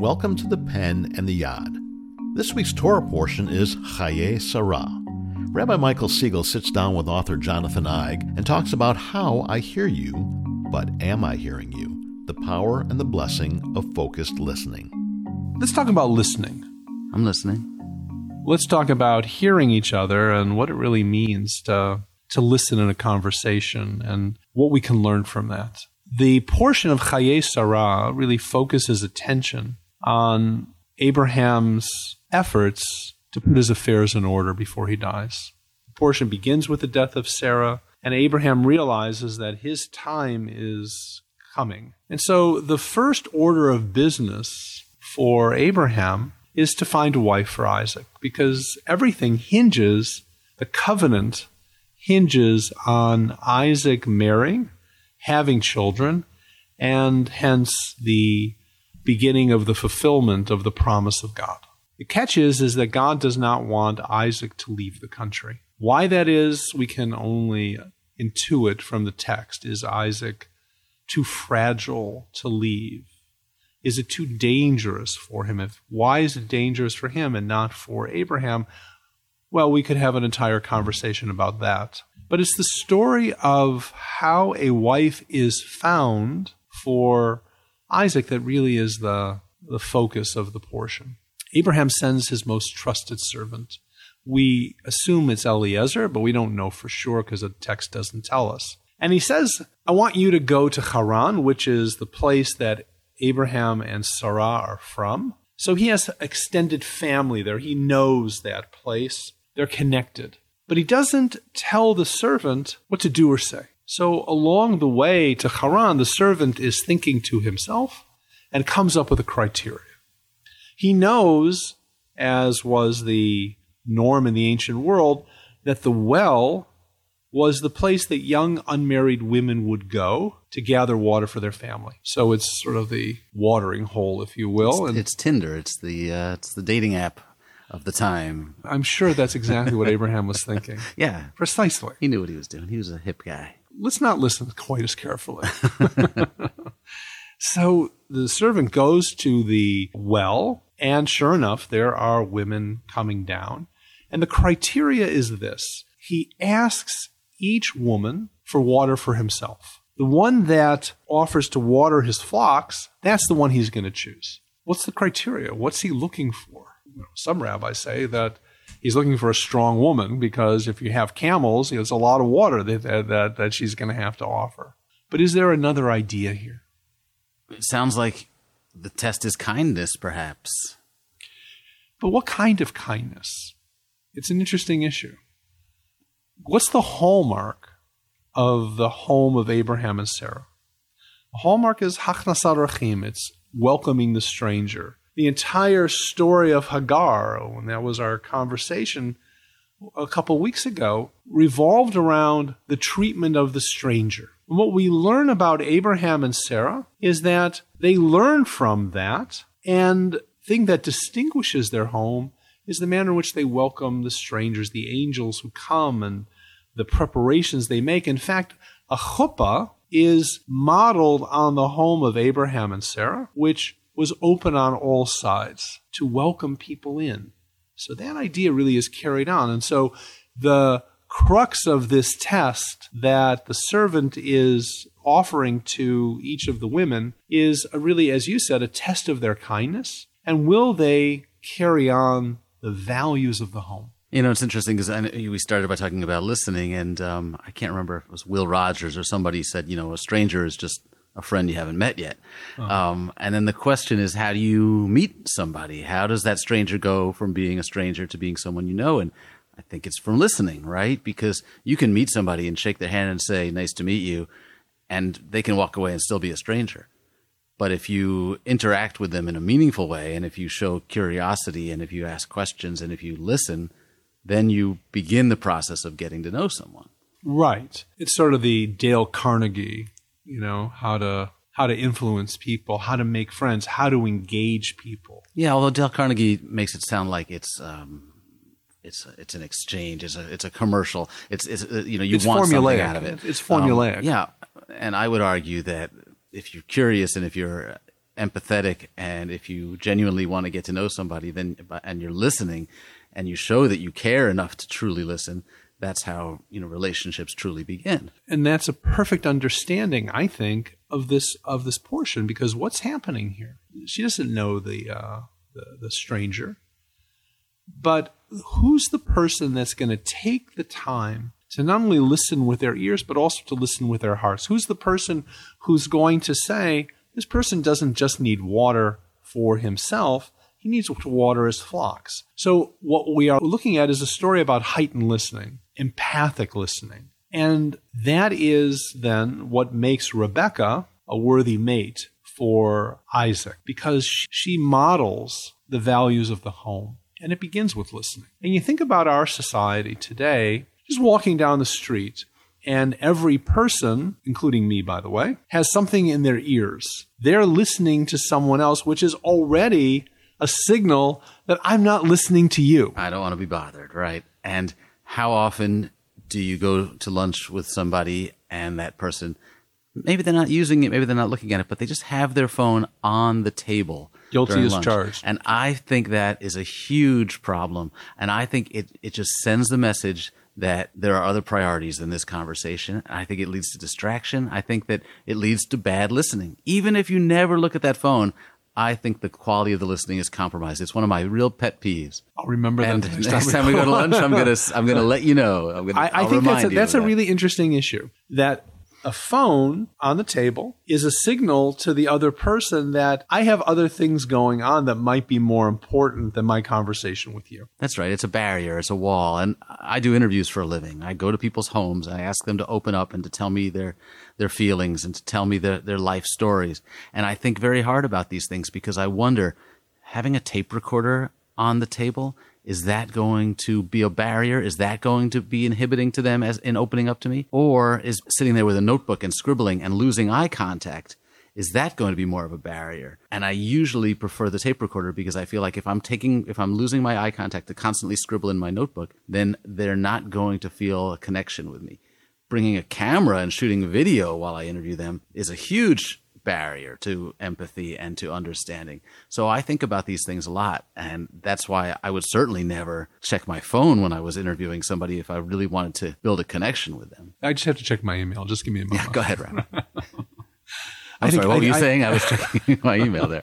Welcome to the Pen and the Yad. This week's Torah portion is Chaye Sarah. Rabbi Michael Siegel sits down with author Jonathan Eig and talks about how I hear you, but am I hearing you? The power and the blessing of focused listening. Let's talk about listening. I'm listening. Let's talk about hearing each other and what it really means to to listen in a conversation and what we can learn from that. The portion of Chaye Sarah really focuses attention on Abraham's efforts to put his affairs in order before he dies. The portion begins with the death of Sarah, and Abraham realizes that his time is coming. And so the first order of business for Abraham is to find a wife for Isaac because everything hinges, the covenant hinges on Isaac marrying, having children, and hence the beginning of the fulfillment of the promise of God. The catch is, is that God does not want Isaac to leave the country. Why that is, we can only intuit from the text. Is Isaac too fragile to leave? Is it too dangerous for him? If why is it dangerous for him and not for Abraham? Well, we could have an entire conversation about that. But it's the story of how a wife is found for Isaac that really is the, the focus of the portion. Abraham sends his most trusted servant. We assume it's Eliezer, but we don't know for sure because the text doesn't tell us. And he says, I want you to go to Haran, which is the place that Abraham and Sarah are from. So he has extended family there. He knows that place. They're connected. But he doesn't tell the servant what to do or say. So along the way to Haran, the servant is thinking to himself and comes up with a criteria. He knows, as was the norm in the ancient world, that the well was the place that young unmarried women would go to gather water for their family. So it's sort of the watering hole, if you will. It's, it's Tinder. It's the uh, it's the dating app of the time. I'm sure that's exactly what Abraham was thinking. Yeah, precisely. He knew what he was doing. He was a hip guy let's not listen quite as carefully. so the servant goes to the well, and sure enough, there are women coming down. And the criteria is this he asks each woman for water for himself. The one that offers to water his flocks, that's the one he's going to choose. What's the criteria? What's he looking for? Some rabbis say that he's looking for a strong woman because if you have camels, there's a lot of water that, that, that she's going to have to offer. But is there another idea here? It sounds like the test is kindness, perhaps. But what kind of kindness? It's an interesting issue. What's the hallmark of the home of Abraham and Sarah? The hallmark is hachnasat orchim. It's welcoming the stranger the entire story of Hagar, and that was our conversation a couple weeks ago, revolved around the treatment of the stranger. And what we learn about Abraham and Sarah is that they learn from that, and thing that distinguishes their home is the manner in which they welcome the strangers, the angels who come, and the preparations they make. In fact, a chuppah is modeled on the home of Abraham and Sarah, which was open on all sides to welcome people in. So that idea really is carried on. And so the crux of this test that the servant is offering to each of the women is a really, as you said, a test of their kindness. And will they carry on the values of the home? You know, it's interesting because we started by talking about listening, and um, I can't remember if it was Will Rogers or somebody said, you know, a stranger is just a friend you haven't met yet. Uh-huh. Um, and then the question is, how do you meet somebody? How does that stranger go from being a stranger to being someone you know? And I think it's from listening, right? Because you can meet somebody and shake their hand and say, nice to meet you, and they can walk away and still be a stranger. But if you interact with them in a meaningful way, and if you show curiosity, and if you ask questions, and if you listen, then you begin the process of getting to know someone. Right. It's sort of the Dale Carnegie you know how to how to influence people, how to make friends, how to engage people. Yeah, although Dale Carnegie makes it sound like it's um, it's a, it's an exchange, it's a it's a commercial. It's it's uh, you know you it's want formulaic. something out of it. It's formulaic. Um, yeah, and I would argue that if you're curious and if you're empathetic and if you genuinely want to get to know somebody, then and you're listening, and you show that you care enough to truly listen, that's how you know relationships truly begin. And that's a perfect understanding, I think, of this of this portion because what's happening here? She doesn't know the uh, the, the stranger, but who's the person that's going to take the time to not only listen with their ears, but also to listen with their hearts? Who's the person who's going to say, this person doesn't just need water for himself, needs to water his flocks. So, what we are looking at is a story about heightened listening, empathic listening. And that is then what makes Rebecca a worthy mate for Isaac, because she models the values of the home. And it begins with listening. And you think about our society today, just walking down the street, and every person, including me, by the way, has something in their ears. They're listening to someone else, which is already a signal that I'm not listening to you. I don't want to be bothered, right? And how often do you go to lunch with somebody and that person, maybe they're not using it, maybe they're not looking at it, but they just have their phone on the table. Guilty as lunch. charged. And I think that is a huge problem. And I think it, it just sends the message that there are other priorities in this conversation. I think it leads to distraction. I think that it leads to bad listening. Even if you never look at that phone, I think the quality of the listening is compromised. It's one of my real pet peeves. I'll remember and that next, next time we go to lunch. I'm gonna I'm gonna let you know. I'm gonna. I, I think that's a, that's a really interesting issue. That a phone on the table is a signal to the other person that I have other things going on that might be more important than my conversation with you. That's right. It's a barrier, it's a wall. And I do interviews for a living. I go to people's homes, and I ask them to open up and to tell me their their feelings and to tell me their, their life stories. And I think very hard about these things because I wonder having a tape recorder on the table is that going to be a barrier? Is that going to be inhibiting to them as in opening up to me? Or is sitting there with a notebook and scribbling and losing eye contact? Is that going to be more of a barrier? And I usually prefer the tape recorder because I feel like if I'm taking, if I'm losing my eye contact to constantly scribble in my notebook, then they're not going to feel a connection with me. Bringing a camera and shooting video while I interview them is a huge barrier to empathy and to understanding. So I think about these things a lot. And that's why I would certainly never check my phone when I was interviewing somebody if I really wanted to build a connection with them. I just have to check my email. Just give me a moment. Yeah, go ahead, Rob. I'm sorry, what I, were you I, saying? I was checking my email there.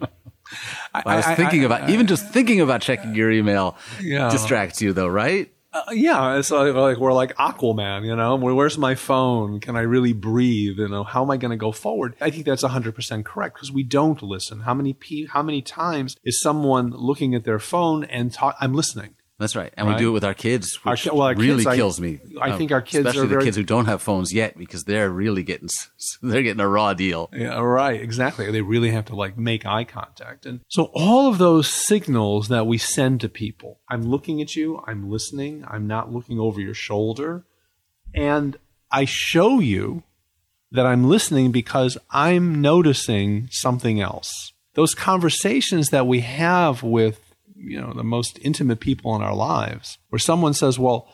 I, was thinking about even just thinking about checking your email yeah. distracts you, though, right? Uh, yeah, it's like, like, we're like Aquaman, you know. Where's my phone? Can I really breathe? You know, how am I going to go forward? I think that's 100% correct because we don't listen. How many pe- how many times is someone looking at their phone and talk? I'm listening. That's right, and right? we do it with our kids, which our, well, our really kids, kills I, me. I um, think our kids, especially the kids who don't have phones yet, because they're really getting they're getting a raw deal. Yeah, right, exactly. They really have to like make eye contact, and so all of those signals that we send to people. I'm looking at you. I'm listening. I'm not looking over your shoulder, and I show you that I'm listening because I'm noticing something else. Those conversations that we have with you know the most intimate people in our lives where someone says well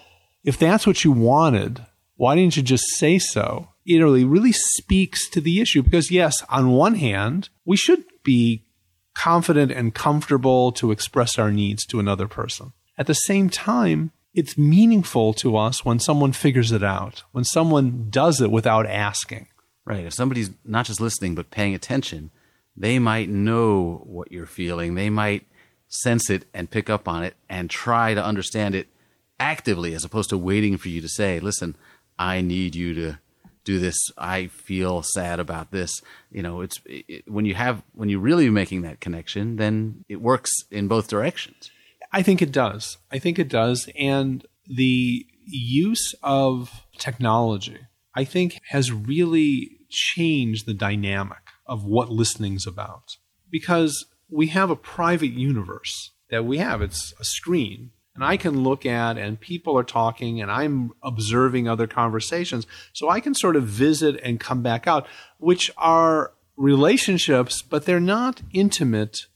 if that's what you wanted why didn't you just say so? It really, really speaks to the issue because yes on one hand we should be confident and comfortable to express our needs to another person. At the same time it's meaningful to us when someone figures it out when someone does it without asking. Right. If somebody's not just listening but paying attention they might know what you're feeling. They might sense it and pick up on it and try to understand it actively as opposed to waiting for you to say, listen, I need you to do this. I feel sad about this. You know, it's it, when you have when you're really making that connection, then it works in both directions. I think it does. I think it does, and the use of technology, I think, has really changed the dynamic of what listening's about. Because we have a private universe that we have. It's a screen. And I can look at, and people are talking, and I'm observing other conversations. So I can sort of visit and come back out, which are relationships, but they're not intimate,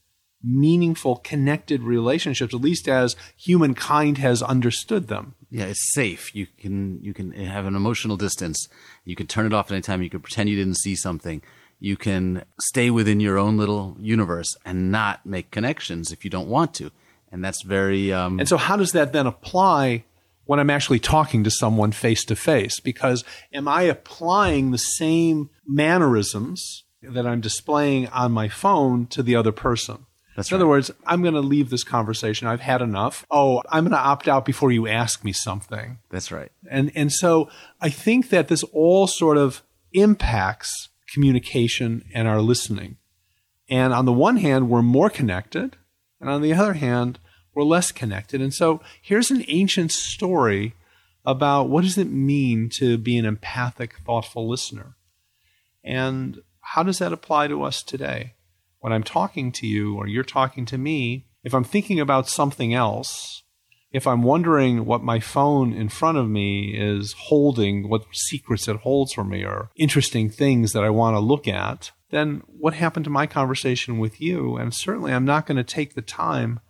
meaningful, connected relationships, at least as humankind has understood them. Yeah, it's safe. You can you can have an emotional distance. You can turn it off at any time. You can pretend you didn't see something you can stay within your own little universe and not make connections if you don't want to. And that's very. Um, And so, how does that then apply when I'm actually talking to someone face to face? Because am I applying the same mannerisms that I'm displaying on my phone to the other person? That's In other words, I'm going to leave this conversation. I've had enough. Oh, I'm going to opt out before you ask me something. that's right. And and so I think that this all sort of impacts communication and our listening. And on the one hand, we're more connected, and on the other hand, we're less connected. And so here's an ancient story about what does it mean to be an empathic, thoughtful listener? And how does that apply to us today? When I'm talking to you or you're talking to me, if I'm thinking about something else, if I'm wondering what my phone in front of me is holding, what secrets it holds for me, or interesting things that I want to look at, then what happened to my conversation with you? And certainly I'm not going to take the time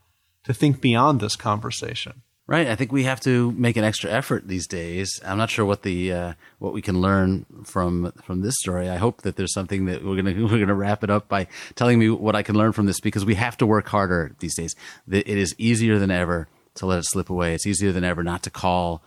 to think beyond this conversation. Right. I think we have to make an extra effort these days. I'm not sure what the uh, what we can learn from from this story. I hope that there's something that we're gonna we're gonna wrap it up by telling me what I can learn from this because we have to work harder these days. It is easier than ever to let it slip away. It's easier than ever not to call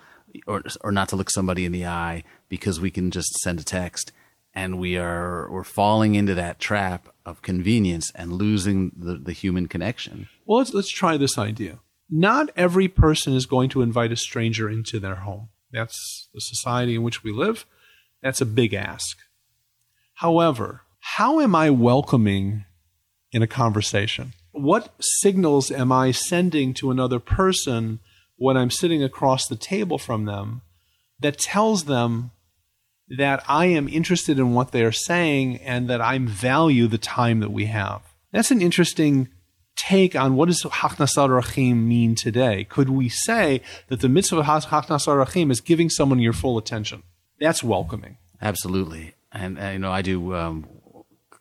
or or not to look somebody in the eye because we can just send a text. And we are we're falling into that trap of convenience and losing the, the human connection. Well, let's, let's try this idea. Not every person is going to invite a stranger into their home. That's the society in which we live. That's a big ask. However, how am I welcoming in a conversation? What signals am I sending to another person when I'm sitting across the table from them that tells them that I am interested in what they're saying and that I value the time that we have? That's an interesting take on what does Hachnasat Orchim mean today. Could we say that the mitzvah of Hachnasat Orchim is giving someone your full attention? That's welcoming. Absolutely, and uh, you know I do um,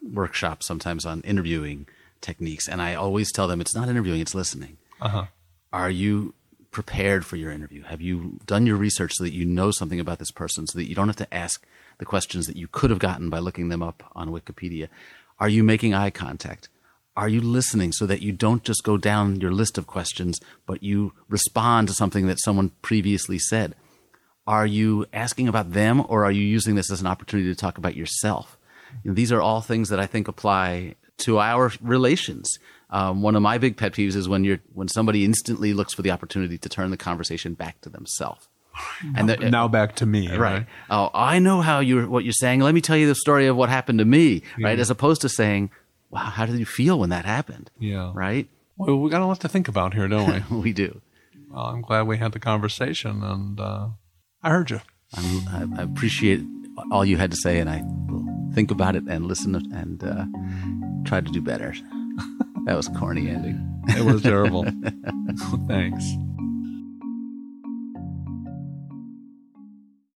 workshops sometimes on interviewing techniques, and I always tell them it's not interviewing; it's listening. Uh-huh. Are you prepared for your interview? Have you done your research so that you know something about this person, so that you don't have to ask the questions that you could have gotten by looking them up on Wikipedia? Are you making eye contact? Are you listening so that you don't just go down your list of questions, but you respond to something that someone previously said? Are you asking about them or are you using this as an opportunity to talk about yourself? You know, these are all things that I think apply to our relations. Um, one of my big pet peeves is when you're when somebody instantly looks for the opportunity to turn the conversation back to themselves. And the- now back to me. right. Oh, I know how you what you're saying. Let me tell you the story of what happened to me. Right, as opposed to saying, "Wow, how did you feel when that happened?" Yeah. Right. Well, we got a lot to think about here, don't we? We do. well, I'm glad we had the conversation, and uh, I heard you. I'm, I I appreciate all you had to say, and I will think about it and listen and uh, try to do better. that was a corny ending. It was terrible. Thanks.